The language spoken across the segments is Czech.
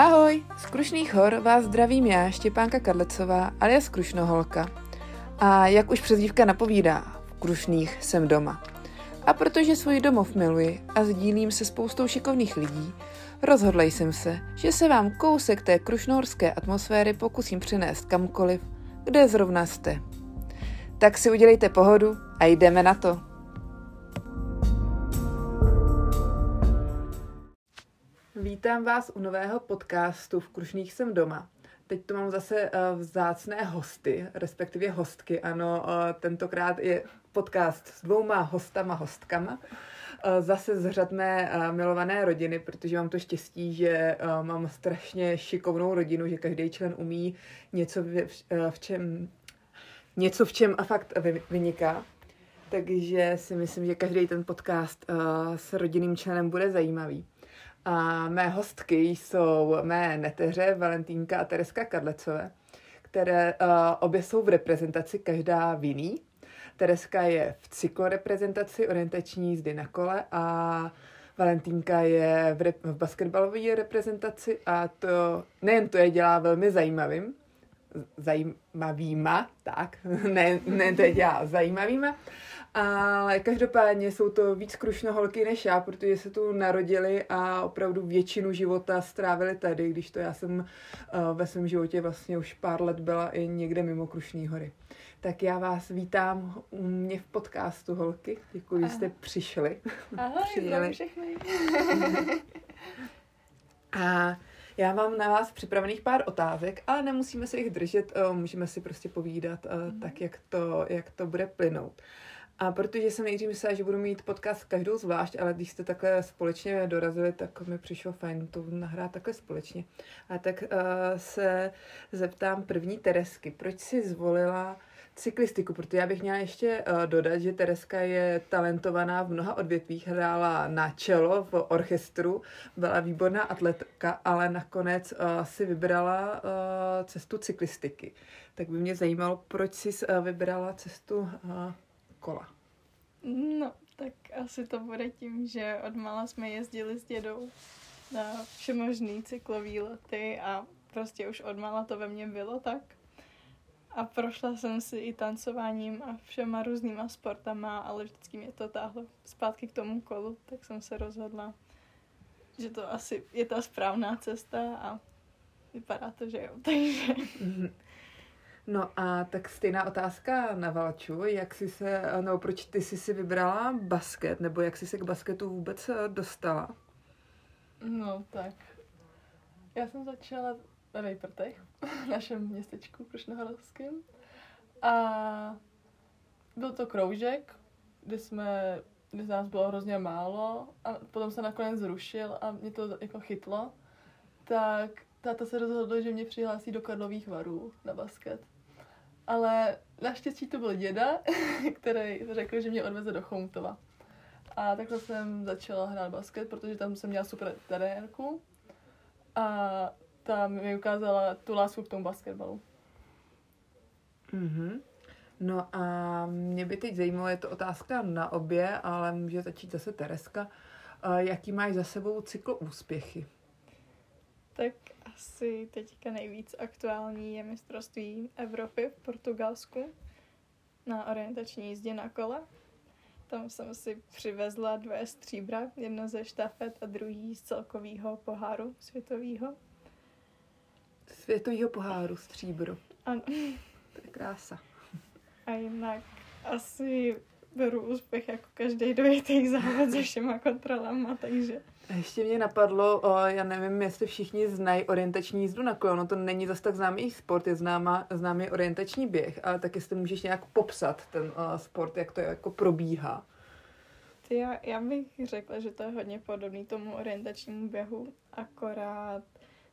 Ahoj, z Krušných hor vás zdravím já, Štěpánka Kadlecová, alias Krušnoholka. A jak už přezdívka napovídá, v Krušných jsem doma. A protože svůj domov miluji a sdílím se spoustou šikovných lidí, rozhodla jsem se, že se vám kousek té krušnohorské atmosféry pokusím přinést kamkoliv, kde zrovna jste. Tak si udělejte pohodu a jdeme na to. Vítám vás u nového podcastu V Krušných jsem doma. Teď tu mám zase uh, vzácné hosty, respektive hostky. Ano, uh, tentokrát je podcast s dvouma hostama, hostkama. Uh, zase z řad mé milované rodiny, protože mám to štěstí, že mám strašně šikovnou rodinu, že každý člen umí něco, v, čem, něco v čem a fakt vyniká. Takže si myslím, že každý ten podcast s rodinným členem bude zajímavý. A mé hostky jsou mé neteře Valentínka a Tereska Kadlecové, které uh, obě jsou v reprezentaci, každá v jiný. Tereska je v cykloreprezentaci orientační jízdy na kole a Valentínka je v, rep- v basketbalové reprezentaci a to nejen to je dělá velmi zajímavým, zajímavýma, tak, ne, ne to je dělá zajímavýma, ale každopádně jsou to víc krušnoholky než já, protože se tu narodili a opravdu většinu života strávili tady, když to já jsem uh, ve svém životě vlastně už pár let byla i někde mimo Krušný hory. Tak já vás vítám u mě v podcastu Holky. Děkuji, že jste přišli. Ahoj, Přijeli. všechny. a já mám na vás připravených pár otázek, ale nemusíme se jich držet, eh, můžeme si prostě povídat mm. tak, jak to, jak to bude plynout. A protože jsem nejdřív myslela, že budu mít podcast každou zvlášť, ale když jste takhle společně dorazili, tak mi přišlo fajn to nahrát takhle společně. A tak uh, se zeptám první Teresky, proč si zvolila cyklistiku, protože já bych měla ještě uh, dodat, že Tereska je talentovaná v mnoha odvětvích, hrála na čelo v orchestru, byla výborná atletka, ale nakonec uh, si vybrala uh, cestu cyklistiky. Tak by mě zajímalo, proč si uh, vybrala cestu kola? No, tak asi to bude tím, že od mala jsme jezdili s dědou na všemožný cyklový lety a prostě už od mala to ve mně bylo tak. A prošla jsem si i tancováním a všema různýma sportama, ale vždycky mě to táhlo zpátky k tomu kolu, tak jsem se rozhodla, že to asi je ta správná cesta a vypadá to, že jo. Takže No a tak stejná otázka na Valču, jak jsi se, no proč ty jsi si vybrala basket, nebo jak jsi se k basketu vůbec eh, dostala? No tak, já jsem začala ve Vejprtech, v našem městečku Krušnohorovském. A byl to kroužek, kdy jsme, kdy nás bylo hrozně málo a potom se nakonec zrušil a mě to jako chytlo. Tak táta se rozhodl, že mě přihlásí do Karlových varů na basket. Ale naštěstí to byl děda, který řekl, že mě odveze do Choutova. A takhle jsem začala hrát basket, protože tam jsem měla super terénku. A ta mi ukázala tu lásku k tomu basketbalu. Mm-hmm. No a mě by teď zajímalo, je to otázka na obě, ale může začít zase Tereska. Jaký máš za sebou cykl úspěchy? Tak asi teďka nejvíc aktuální je mistrovství Evropy v Portugalsku na orientační jízdě na kole. Tam jsem si přivezla dvě stříbra, jedno ze štafet a druhý z celkového poháru světového. Světového poháru stříbro. Ano. To je krása. A jinak asi beru úspěch jako každý dojitý závod se všema kontrolama, takže ještě mě napadlo, o, já nevím, jestli všichni znají orientační jízdu na kolo, no to není zas tak známý sport, je známá, známý orientační běh, ale tak jestli můžeš nějak popsat ten o, sport, jak to jako probíhá. Ty já, já bych řekla, že to je hodně podobný tomu orientačnímu běhu, akorát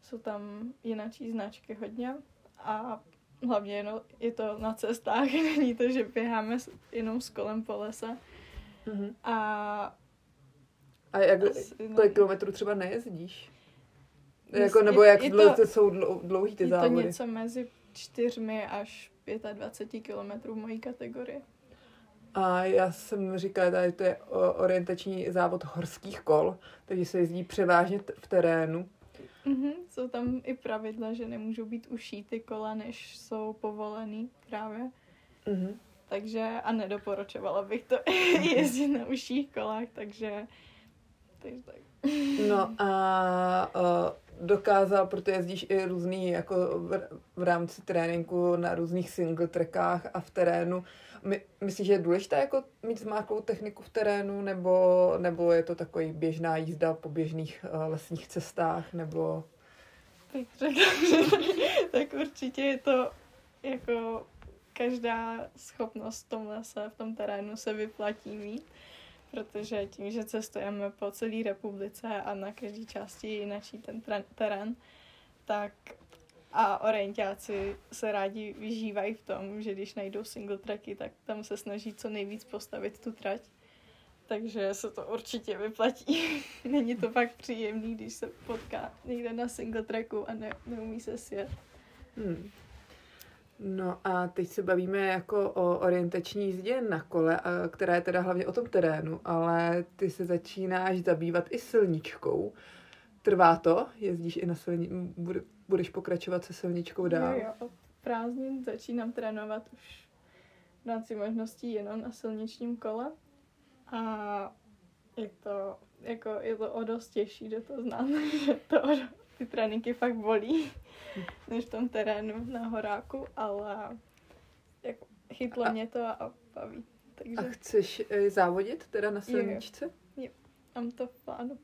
jsou tam jinačí značky hodně a hlavně jenom je to na cestách, není to, že běháme jenom s kolem po lese. Mm-hmm. A a jak, kolik kilometrů třeba nejezdíš? Jako, nebo jak je to, jsou dlouhý ty je závody? Je to něco mezi čtyřmi až 25 kilometrů v mojí kategorii. A já jsem říkala, že to je orientační závod horských kol, takže se jezdí převážně v terénu. Mhm, jsou tam i pravidla, že nemůžou být uší ty kola, než jsou povolený právě. Mhm. Takže a nedoporučovala bych to jezdit na uších kolách, takže, takže tak. No a uh, dokázal, protože jezdíš i různý, jako v, v rámci tréninku na různých single trackách a v terénu. My, myslíš, že je důležité jako mít zmáklou techniku v terénu, nebo, nebo je to takový běžná jízda po běžných uh, lesních cestách, nebo... Tak řekla, že tak určitě je to jako každá schopnost v tom lese, v tom terénu se vyplatí mít, protože tím, že cestujeme po celé republice a na každé části je ten terén, tak a orientáci se rádi vyžívají v tom, že když najdou single tracky, tak tam se snaží co nejvíc postavit tu trať. Takže se to určitě vyplatí. Není to fakt příjemný, když se potká někde na single tracku a ne, neumí se sjet. Hmm. No a teď se bavíme jako o orientační jízdě na kole, která je teda hlavně o tom terénu, ale ty se začínáš zabývat i silničkou. Trvá to? Jezdíš i na silni... Bude, budeš pokračovat se silničkou dál? Jo, jo, od prázdnin začínám trénovat už v rámci možností jenom na silničním kole. A je to, jako, je to o dost těžší, že to znám, že to o, ty tréninky fakt bolí, než v tom terénu na horáku, ale jako, chytlo A- mě to a baví. Takže A chceš eh, závodit teda na Jo, jo. silničce? mám to v plánu.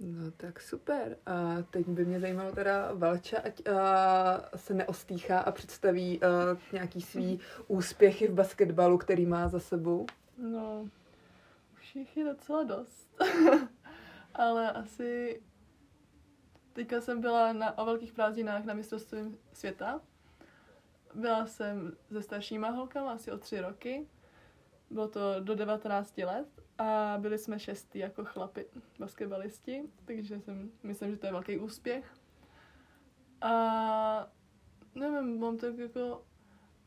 No tak super. A teď by mě zajímalo teda Valča, ať uh, se neostýchá a představí uh, nějaký svý úspěchy v basketbalu, který má za sebou. No, už jich je docela dost. Ale asi teďka jsem byla na, o velkých prázdninách na mistrovství světa. Byla jsem se staršíma holkama, asi o tři roky. Bylo to do 19 let a byli jsme šestý jako chlapi basketbalisti, takže jsem, myslím, že to je velký úspěch. A nevím, mám tak jako,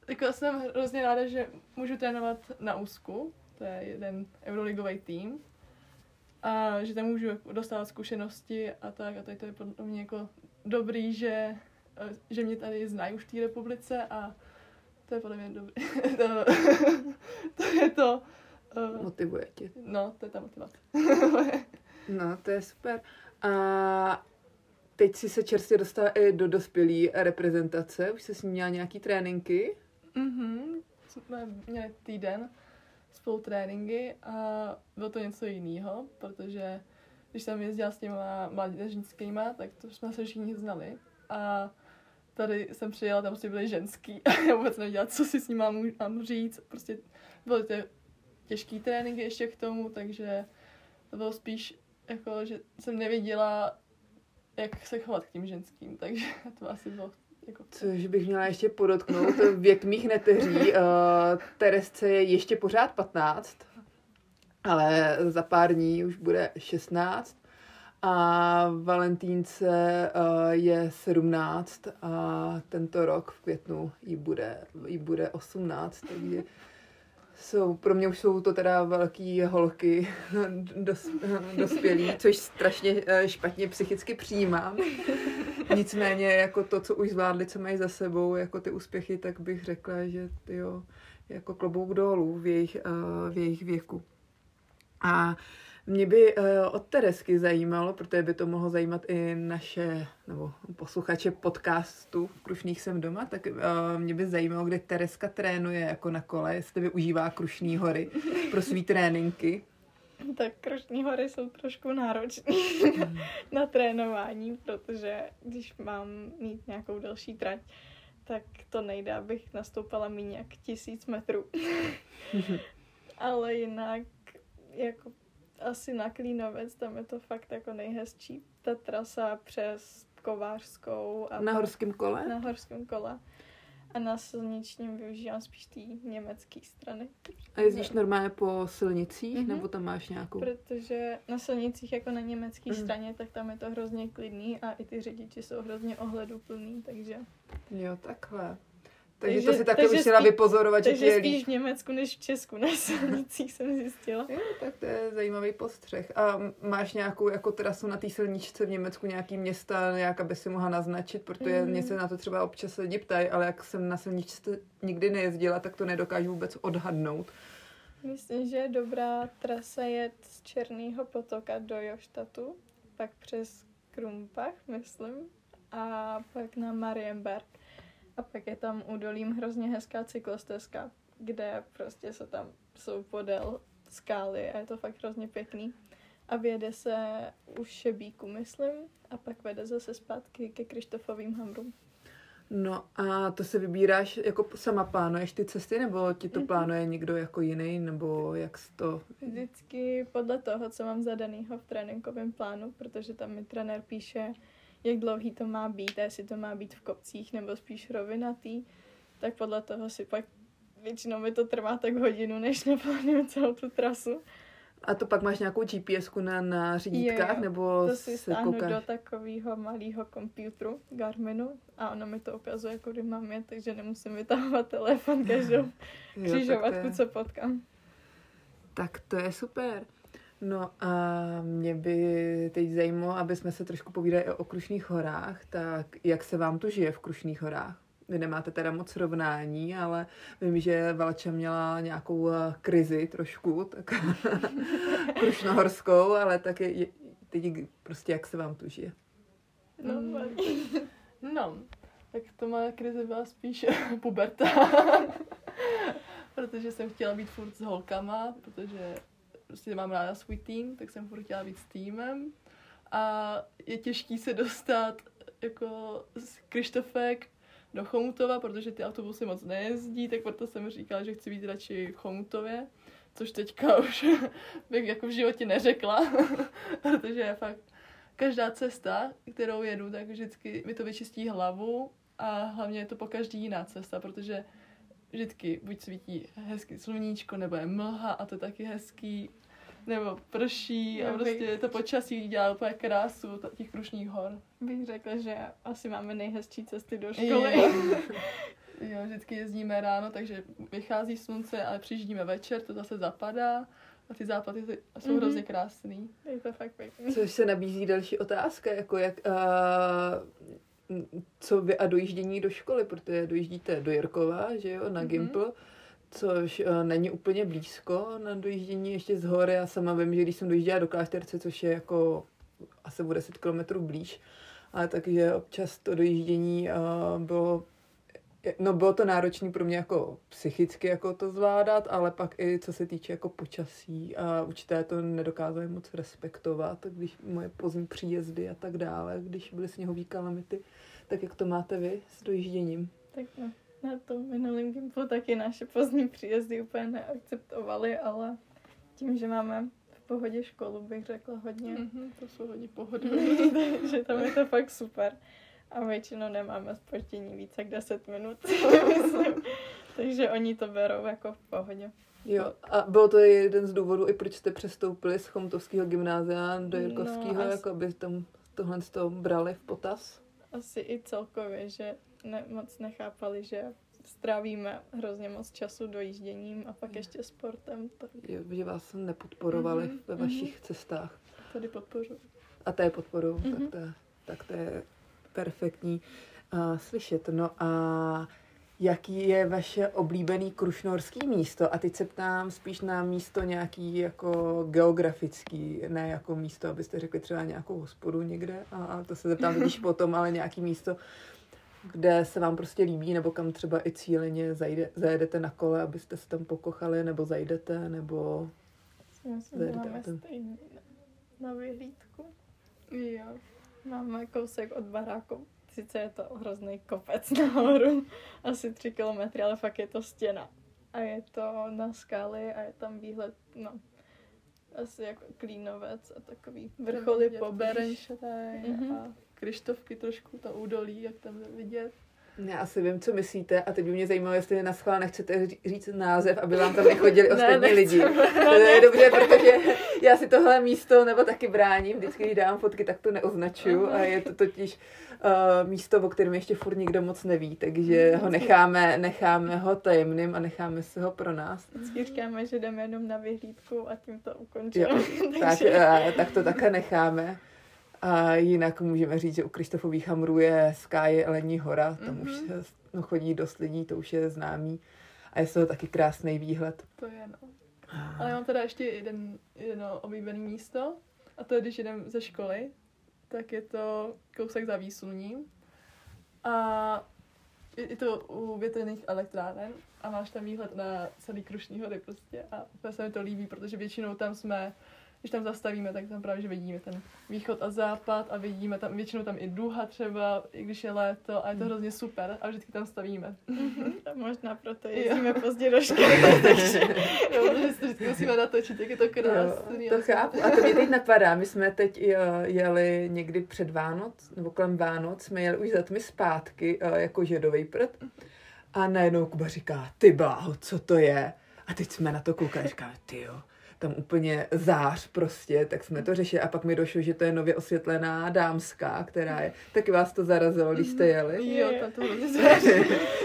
jako jsem hrozně ráda, že můžu trénovat na úzku, to je jeden euroligový tým, a že tam můžu jako dostávat zkušenosti a tak a tady to je podle mě jako dobrý, že, že mě tady znají už v té republice a to je podle mě dobrý. Motivuje tě. no, to je ta motivace. No, to je super. A teď si se čerstvě dostala i do dospělé reprezentace. Už jsi s ní měla nějaký tréninky? Mhm, jsme měli týden spolu tréninky a bylo to něco jiného, protože když jsem jezdila s těma mládežnickýma, tak to jsme se všichni znali. A tady jsem přijela, tam prostě byli ženský a já vůbec nevěděla, co si s ním mám, mám říct. Prostě byly to těžký tréninky ještě k tomu, takže to bylo spíš jako, že jsem nevěděla, jak se chovat k tím ženským, takže to asi bylo jako... Což bych měla ještě podotknout, věk mých neteří. Uh, Teresce je ještě pořád 15, ale za pár dní už bude 16. A Valentínce uh, je 17 a tento rok v květnu jí bude, jí bude 18, takže jsou, pro mě už jsou to teda velký holky dos, dospělí, což strašně eh, špatně psychicky přijímám. Nicméně jako to, co už zvládli, co mají za sebou, jako ty úspěchy, tak bych řekla, že jo, jako klobouk dolů v jejich, uh, v jejich věku. A mě by uh, od Teresky zajímalo, protože by to mohlo zajímat i naše, nebo posluchače podcastu Krušných jsem doma, tak uh, mě by zajímalo, kde Tereska trénuje jako na kole, jestli využívá Krušní hory pro svý tréninky. Tak Krušní hory jsou trošku náročné na trénování, protože když mám mít nějakou další trať, tak to nejde, abych nastoupala méně jak tisíc metrů. Ale jinak jako asi na Klínovec, tam je to fakt jako nejhezčí. Ta trasa přes Kovářskou a Na pak horském kole? na horském kole. A na silničním využívám spíš té německé strany. A jezdíš normálně po silnicích, Mhm. nebo tam máš nějakou? Protože na silnicích jako na německé Mhm. straně, tak tam je to hrozně klidný a i ty řidiči jsou hrozně ohleduplný, takže Jo, takhle. Takže, takže to si taky už chtěla vypozorovat, že Takže spíš v Německu než v Česku na silnicích jsem zjistila. Jo, tak to je zajímavý postřeh. A máš nějakou jako trasu na té silničce v Německu, nějaký města, nějak, aby si mohla naznačit, protože mm. mě se na to třeba občas lidi ptají, ale jak jsem na silničce nikdy nejezdila, tak to nedokážu vůbec odhadnout. Myslím, že dobrá trasa je z Černého potoka do Joštatu, pak přes Krumpach, myslím, a pak na Marienberg. A pak je tam údolím hrozně hezká cyklostezka, kde prostě se tam jsou podél skály a je to fakt hrozně pěkný. A vyjede se už Šebíku, myslím, a pak vede zase zpátky ke Krištofovým hamrům. No a to se vybíráš, jako sama plánuješ ty cesty, nebo ti to mm-hmm. plánuje někdo jako jiný, nebo jak to... Vždycky podle toho, co mám zadanýho v tréninkovém plánu, protože tam mi trenér píše, jak dlouhý to má být, jestli to má být v kopcích nebo spíš rovinatý, tak podle toho si pak většinou mi to trvá tak hodinu, než naplánuju celou tu trasu. A to pak máš nějakou gps na, na řídítkách, jo, nebo to si stáhnu koukáš? do takového malého počítače Garminu a ono mi to ukazuje, kudy mám je, takže nemusím vytahovat telefon každou křižovatku, co potkám. Tak to je super. No a mě by teď zajímalo, aby jsme se trošku povídali o Krušných horách, tak jak se vám to žije v Krušných horách? Vy nemáte teda moc srovnání, ale vím, že Valča měla nějakou eh, krizi trošku, tak krušnohorskou, ale tak je, teď prostě jak se vám to žije? No, mm. no tak to má krize byla spíš puberta, protože jsem chtěla být furt s holkama, protože prostě mám ráda svůj tým, tak jsem furt chtěla být s týmem. A je těžký se dostat jako z Krištofek do Chomutova, protože ty autobusy moc nejezdí, tak proto jsem říkala, že chci být radši v Chomutově, což teďka už bych jako v životě neřekla, protože je fakt každá cesta, kterou jedu, tak vždycky mi to vyčistí hlavu a hlavně je to po každý jiná cesta, protože vždycky buď svítí hezký sluníčko, nebo je mlha a to je taky hezký, nebo prší a prostě to počasí dělá úplně krásu těch krušních hor. Bych řekla, že asi máme nejhezčí cesty do školy. jo, vždycky jezdíme ráno, takže vychází slunce, ale přijíždíme večer, to zase zapadá a ty západy jsou mm-hmm. hrozně krásný. Je to fakt pěkný. Což se nabízí další otázka, jako jak, uh, co vy a dojíždění do školy, protože dojíždíte do Jirkova, že jo, na mm-hmm. Gimpl, což uh, není úplně blízko na dojíždění ještě z hory. Já sama vím, že když jsem dojížděla do Klášterce, což je jako asi o 10 km blíž, ale takže občas to dojíždění uh, bylo No bylo to náročné pro mě jako psychicky jako to zvládat, ale pak i co se týče jako počasí a určité to nedokázali moc respektovat, když moje pozdní příjezdy a tak dále, když byly sněhové kalamity, tak jak to máte vy s dojížděním? Tak no, na tom minulém Gimplu taky naše pozdní příjezdy úplně neakceptovali, ale tím, že máme v pohodě školu, bych řekla hodně. Mm-hmm, to jsou hodně pohodové. Takže tam je to fakt super. A většinou nemáme spoždění více jak 10 minut, Takže oni to berou jako v pohodě. Jo, a bylo to jeden z důvodů, i proč jste přestoupili z Chomtovského gymnázia do Jirkovského, no, jako aby tam tohle z toho brali v potaz? Asi i celkově, že ne, moc nechápali, že strávíme hrozně moc času dojížděním a pak ještě sportem. Tak... Jo, že vás nepodporovali mm-hmm, ve vašich mm-hmm. cestách. Tady podporu. A to je podporu, mm-hmm. tak, to je, tak to je perfektní uh, slyšet. No a jaký je vaše oblíbený krušnorský místo? A teď se ptám spíš na místo nějaký jako geografický, ne jako místo, abyste řekli třeba nějakou hospodu někde, a, a to se zeptám když potom, ale nějaký místo, kde se vám prostě líbí, nebo kam třeba i cíleně zajde, zajedete na kole, abyste se tam pokochali, nebo zajdete, nebo... Myslím, že máme stejný na vyhlídku. Jo. Máme kousek od baráku. Sice je to hrozný kopec nahoru, asi tři kilometry, ale fakt je to stěna. A je to na skály a je tam výhled, no, asi jako klínovec a takový vrcholy po Berenštaj mm-hmm. a Krištovky trošku, to údolí, jak tam vidět. Já asi vím, co myslíte a teď by mě zajímalo, jestli na schvál nechcete říct název, aby vám tam nechodili ostatní ne, lidi. To je dobře, protože já si tohle místo nebo taky bráním, vždycky, když dám fotky, tak to neoznačuju a je to totiž uh, místo, o kterém ještě furt nikdo moc neví, takže ho necháme, necháme ho tajemným a necháme si ho pro nás. Vždycky říkáme, že jdeme jenom na vyhlídku a tím to ukončíme. tak, uh, tak to také necháme. A jinak můžeme říct, že u Krištofových hamrů je Sky Elení hora, tam mm-hmm. už mhm. se, no, chodí dost lidí, to už je známý. A je to taky krásný výhled. To je, no. Ale já mám teda ještě jeden, jedno oblíbené místo, a to je, když jdem ze školy, tak je to kousek za výsuním. A je to u větrných elektráren a máš tam výhled na celý Krušný hory prostě a úplně se mi to líbí, protože většinou tam jsme když tam zastavíme, tak tam právě že vidíme ten východ a západ a vidíme tam většinou tam i duha třeba, i když je léto a je to hmm. hrozně super a vždycky tam stavíme. A možná proto jezdíme jo. pozdě do školy. jo, protože si vždycky musíme natočit, jak je to krásný. to chápu. A to mě teď napadá, my jsme teď jeli někdy před Vánoc, nebo kolem Vánoc, jsme jeli už za tmy zpátky, eh, jako žedový prd. A najednou Kuba říká, ty bláho, co to je? A teď jsme na to koukali a říkáme, ty jo, tam úplně zář prostě, tak jsme to řešili. A pak mi došlo, že to je nově osvětlená dámská, která je, taky vás to zarazilo, když jste jeli? Jo, tam to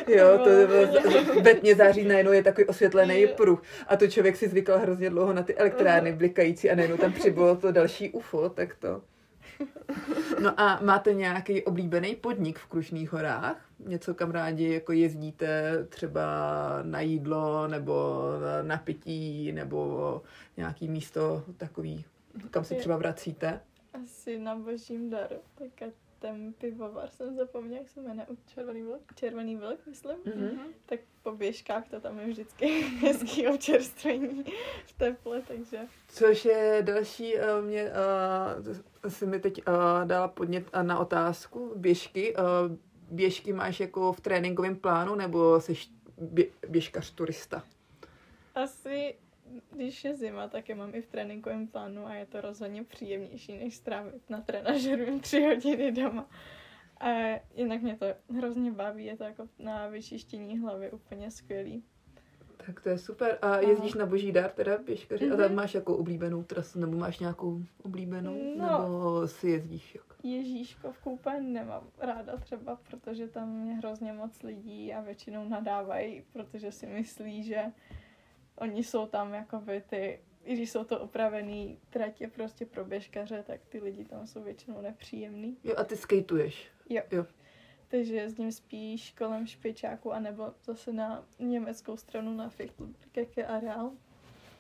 jo, to bylo, ve tmě září najednou je takový osvětlený pruh. A to člověk si zvykl hrozně dlouho na ty elektrárny blikající a najednou tam přibylo to další UFO, tak to. No a máte nějaký oblíbený podnik v Krušných horách? Něco, kam rádi jako jezdíte třeba na jídlo nebo na pití nebo nějaký místo takový, kam se třeba vracíte? Asi na božím daru. Tak ten pivovar jsem zapomněl, jak se jmenuje. Červený vlk? Červený vlk, myslím. Mm-hmm. Tak po běžkách to tam je vždycky hezký občerstvení v teple, takže... Což je další, uh, mě, uh, si mi teď uh, dala podnět na otázku, běžky. Uh, běžky máš jako v tréninkovém plánu, nebo jsi bě, běžkař turista? Asi když je zima, tak je mám i v tréninkovém plánu a je to rozhodně příjemnější, než strávit na trenažeru tři hodiny doma. A jinak mě to hrozně baví, je to jako na vyčištění hlavy úplně skvělý. Tak to je super. A jezdíš na Boží dar teda běžkaři? Mm-hmm. A tam mhm. máš jako oblíbenou trasu, nebo máš nějakou oblíbenou? No, nebo si jezdíš? Jak? v úplně nemám ráda třeba, protože tam je hrozně moc lidí a většinou nadávají, protože si myslí, že oni jsou tam jako by ty, i když jsou to opravený tratě prostě pro běžkaře, tak ty lidi tam jsou většinou nepříjemný. Jo, a ty skateuješ? Jo. jo. Takže jezdím spíš kolem špičáku, anebo zase na německou stranu na Fichtelkeke areál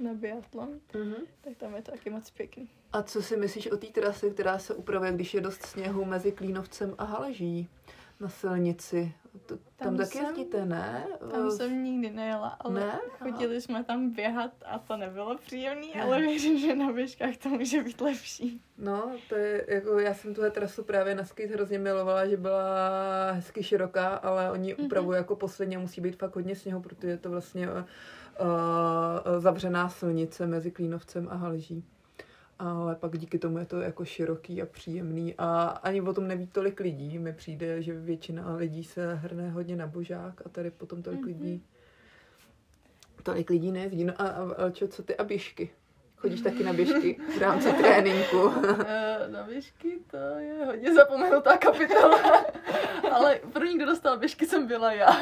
na biatlon, mm-hmm. tak tam je to taky moc pěkný. A co si myslíš o té trasy, která se upravuje, když je dost sněhu mezi Klínovcem a Haleží na silnici? To, tam, tam taky jsem, jezdíte, ne? Tam jsem nikdy nejela, ale ne? chodili jsme tam běhat a to nebylo příjemné, ale věřím, že na běžkách to může být lepší. No, to je, jako já jsem tuhle trasu právě na skate hrozně milovala, že byla hezky široká, ale oni mm-hmm. upravují jako posledně, musí být fakt hodně sněhu, protože je to vlastně uh, zavřená silnice mezi Klínovcem a Halží ale pak díky tomu je to jako široký a příjemný a ani o tom neví tolik lidí. Mi přijde, že většina lidí se hrne hodně na božák a tady potom tolik mm-hmm. lidí tolik lidí nejezdí. No a, a, a čo, co ty a běžky? Chodíš taky na běžky v rámci tréninku? Eh, na běžky to je hodně zapomenutá kapitola. Ale první, kdo dostal běžky, jsem byla já.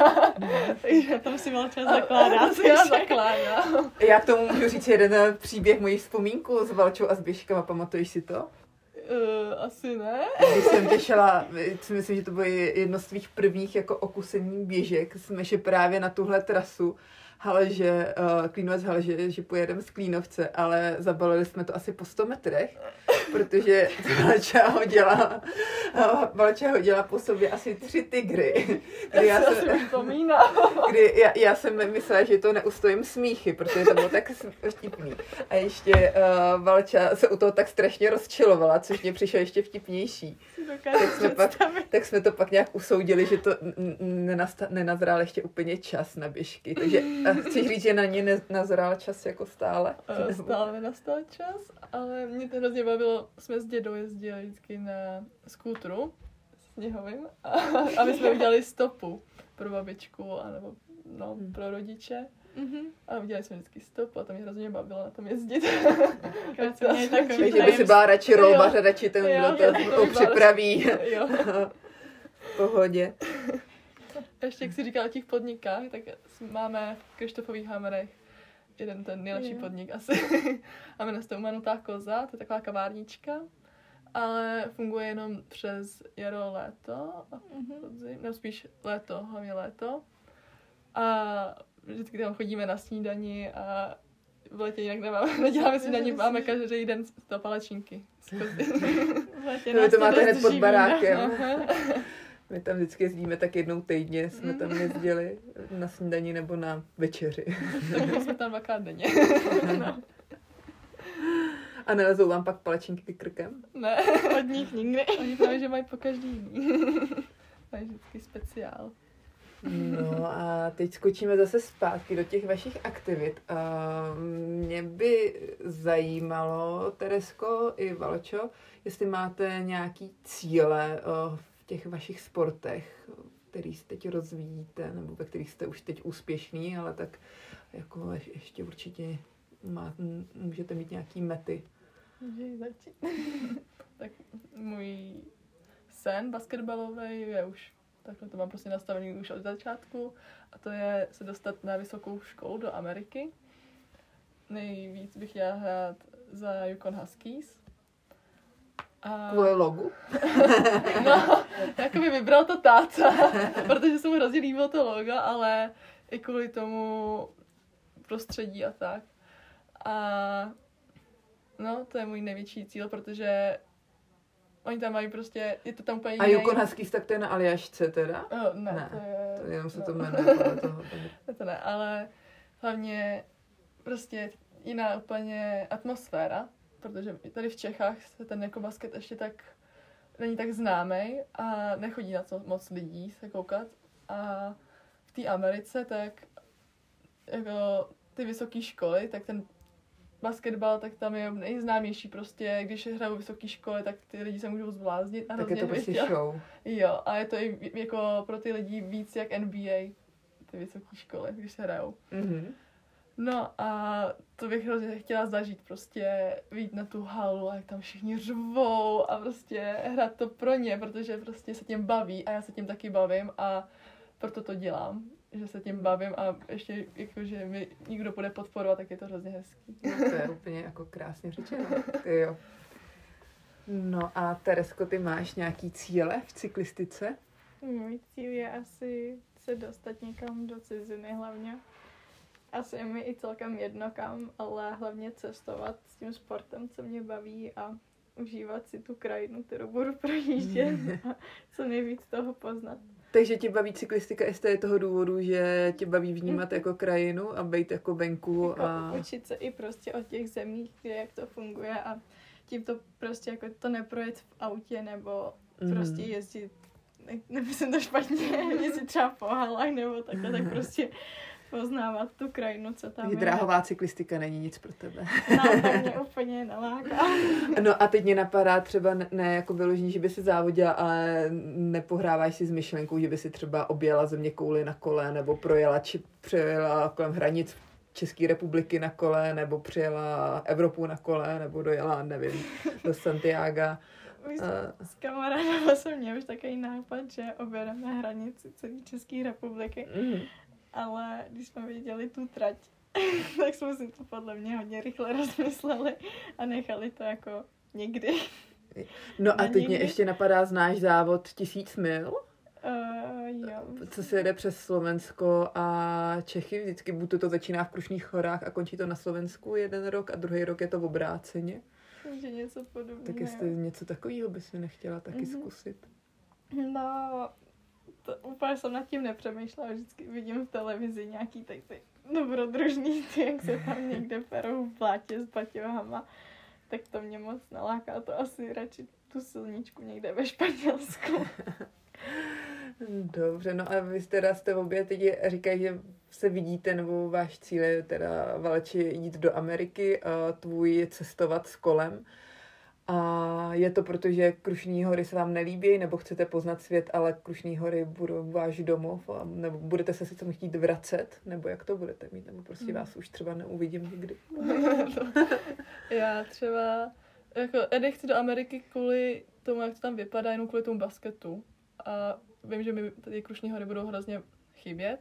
Takže tam si měla čas zakládat. Já zakládám. Já k tomu můžu říct jeden příběh, mojí vzpomínku s Valčou a s běžkama. Pamatuješ si to? Uh, asi ne. Když jsem těšila, si myslím, že to bylo jedno z tvých prvních jako okusení běžek, jsme šli právě na tuhle trasu Haleže, uh, Klínovec Haleže, že pojedeme z Klínovce, ale zabalili jsme to asi po 100 metrech, protože Valča hodila, Valča hodila po sobě asi tři tygry. Kdy já, já jsem, kdy já, já, jsem myslela, že to neustojím smíchy, protože to bylo tak vtipný. A ještě uh, Valča se u toho tak strašně rozčilovala, což mě přišlo ještě vtipnější. Tak jsme, pak, tak jsme to pak nějak usoudili, že to nenazrál ještě úplně čas na běžky. Takže chceš říct, že na ně nazrál čas jako stále? Stále nenastal čas, ale mě to hrozně bavilo. Jsme s dědou jezdili vždycky na skútru sněhovým a, a my jsme udělali stopu pro babičku anebo no, Hmm. pro rodiče. Mhm. A udělali jsme vždycky stop a to mě hrozně bavilo na tom jezdit. Takový Takže by si byla radši rolbař a radši ten, Jo, kdo to připraví jo. v pohodě. A ještě jak jsi říkala o těch podnikách, tak máme v Krištofových Hamerech jeden ten nejlepší Jo. podnik asi. a jmenuje se to Umanutá koza, to je taková kavárnička. Ale funguje jenom přes jaro, léto a Mhm. podzim, nebo spíš léto, hlavně léto. A vždycky tam chodíme na snídani a v létě jinak nemáme, neděláme snídani, máme každý den to palečinky. z kozy. V létě No, to máte hned pod barákem. My tam vždycky jezdíme tak jednou týdně, jsme tam jezdili na snídani nebo na večeři. Tak jsme tam dvakrát denně. No. A nelezou vám pak palečinky ke krkem? Ne, Od nich nikdy. oni právě, že mají po každý jiný. Mají vždycky speciál. No a teď skočíme zase zpátky do těch vašich aktivit. Mě by zajímalo, Teresko i Valčo, jestli máte nějaký cíle o, v těch vašich sportech, který teď rozvíjíte, nebo ve kterých jste už teď úspěšný, ale tak jako ješ- ještě určitě má, můžete mít nějaký mety. Tak můj sen basketbalový je už takhle to mám prostě nastavený už od začátku a to je se dostat na vysokou školu do Ameriky. Nejvíc bych chtěla hrát za Yukon Huskies. Kvůli logu? No, jako by vybral to táta, protože se mu hrozně líbilo to logo, ale i kvůli tomu prostředí a tak. A no, to je můj největší cíl, protože oni tam mají prostě, je to tam úplně A Yukon Huskies, tak to je na Aljašce teda? Oh, ne, Ne, to je... To jenom se no. to jmenuje podle toho. to ne, ale hlavně prostě jiná úplně atmosféra, protože tady v Čechách se ten jako basket ještě tak není tak známý a nechodí na to moc lidí se koukat. A v té Americe tak jako ty vysoké školy, tak ten basketbal, tak tam je nejznámější prostě, když hrajou vysoké školy, tak ty lidi se můžou zvláznit a Tak je to prostě chtěla- show. Jo, a je to i jako pro ty lidi víc jak NBA, ty vysoké školy, když se hrajou. Mhm. No a to bych hrozně chtěla zažít, prostě vyjít na tu halu a jak tam všichni řvou a prostě hrát to pro ně, protože prostě se tím baví a já se tím taky bavím a proto to dělám, že se tím bavím a ještě jako, že mi někdo bude podporovat, tak je to hrozně hezký. No, to je úplně jako krásně řečeno. Ty jo. No a Teresko, ty máš nějaký cíle v cyklistice? Můj cíl je asi se dostat někam do ciziny hlavně. Asi je mi i celkem jedno kam, ale hlavně cestovat s tím sportem, co mě baví a užívat si tu krajinu, kterou budu projíždět a co nejvíc toho poznat. Takže tě baví cyklistika i z toho důvodu, že tě baví vnímat jako krajinu a být jako venku Jako a... učit se i prostě o těch zemích, kde jak to funguje a tím to prostě jako to neprojet v autě nebo Mhm. prostě jezdit, ne, nemyslím to špatně, jezdit třeba po halách nebo takhle, tak prostě poznávat tu krajinu, co tam je. dráhová cyklistika není nic pro tebe. No, to mě úplně neláká. No a teď mě napadá třeba ne, jako vyložení, že by si závodila, ale nepohráváš si s myšlenkou, že by si třeba objela země kouli na kole, nebo projela, či přejela kolem hranic České republiky na kole, nebo přijela Evropu na kole, nebo dojela, nevím, do Santiago. Už s kamarádama jsem měl už takový nápad, že objedeme hranici celé České republiky, Mm. Ale když jsme viděli tu trať, tak jsme si to podle mě hodně rychle rozmysleli a nechali to jako někdy. No a teď mě ještě napadá znáš závod tisíc mil, Uh, jo. co se jede přes Slovensko a Čechy. Vždycky buď to, to začíná v Krušných horách a končí to na Slovensku jeden rok a druhý rok je to v obráceně. že něco podobného. Tak jestli něco takového bys mi nechtěla taky Mhm. zkusit. No, to úplně jsem nad tím nepřemýšlela, vždycky vidím v televizi nějaký ty, ty dobrodružný ty, jak se tam někde perou v plátě s baťohama, tak to mě moc naláká, to asi radši tu silničku někde ve Španělsku. Dobře, no a vy teda jste obě teď říkají, že se vidíte, nebo váš cíl je teda Valči jít do Ameriky, a tvůj je cestovat s kolem. A je to proto, že Krušní hory se vám nelíbí, nebo chcete poznat svět, ale Krušní hory budou váš domov, a, nebo budete se sice chtít vracet, nebo jak to budete mít, nebo prostě vás už třeba neuvidím nikdy. Já třeba, jako, já nechci do Ameriky kvůli tomu, jak to tam vypadá, jenom kvůli tomu basketu. A vím, že mi tady Krušní hory budou hrozně chybět.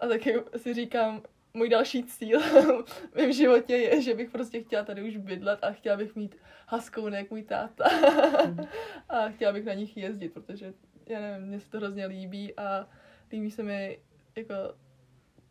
A taky si říkám, můj další cíl v mém životě je, že bych prostě chtěla tady už bydlet a chtěla bych mít haskouny jak můj táta. a chtěla bych na nich jezdit, protože já nevím, mně se to hrozně líbí a líbí se mi jako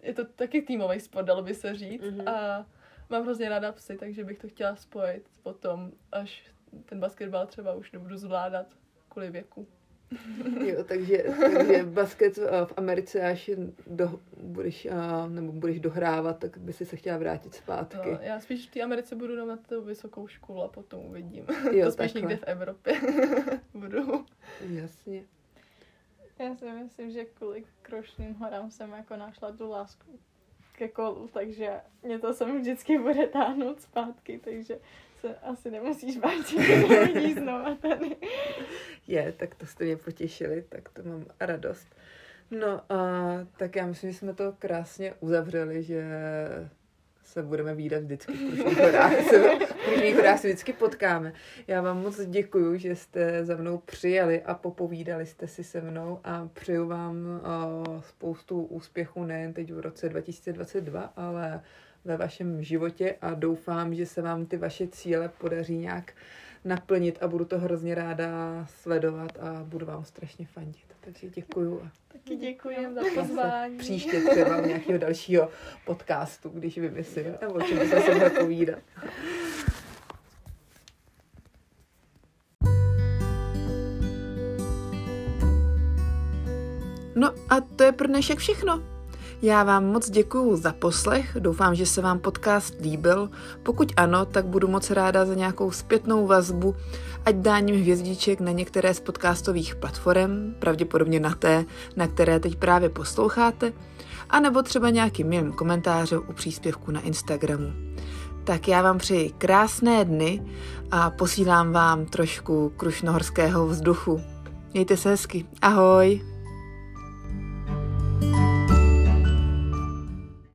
je to taky týmový sport, dalo by se říct. Mm-hmm. A mám hrozně ráda psy, takže bych to chtěla spojit potom, až ten basketbal třeba už nebudu zvládat kvůli věku. Jo, takže, takže basket eh, v Americe, až do, budeš, a, nebo budeš dohrávat, tak by si se chtěla vrátit zpátky. No, já spíš v té Americe budu na tu vysokou školu a potom uvidím. Jo, to spíš takhle. někde v Evropě budu. Jasně. Já si myslím, že kvůli Krošným horám jsem jako našla tu lásku ke kolu, takže mě to sem vždycky bude táhnout zpátky, takže se asi nemusíš bát, že znova tady. Je, tak to jste mě potěšili, tak to mám radost. No a tak já myslím, že jsme to krásně uzavřeli, že se budeme výdat vždycky v Krušných horách. v Krušných horách se vždycky potkáme. Já vám moc děkuju, že jste za mnou přijeli a popovídali jste si se mnou a přeju vám uh, spoustu úspěchů nejen teď v roce 2022, ale ve vašem životě a doufám, že se vám ty vaše cíle podaří nějak naplnit a budu to hrozně ráda sledovat a budu vám strašně fandit. Takže děkuju. A Taky děkuji za pozvání. Příště třeba u nějakého dalšího podcastu, když vymyslím, nebo čem se se povídat. No a to je pro dnešek všechno. Já vám moc děkuju za poslech, doufám, že se vám podcast líbil. Pokud ano, tak budu moc ráda za nějakou zpětnou vazbu, ať dáním hvězdiček na některé z podcastových platform, pravděpodobně na té, na které teď právě posloucháte, anebo třeba nějakým milým komentářem u příspěvku na Instagramu. Tak já vám přeji krásné dny a posílám vám trošku krušnohorského vzduchu. Mějte se hezky. Ahoj!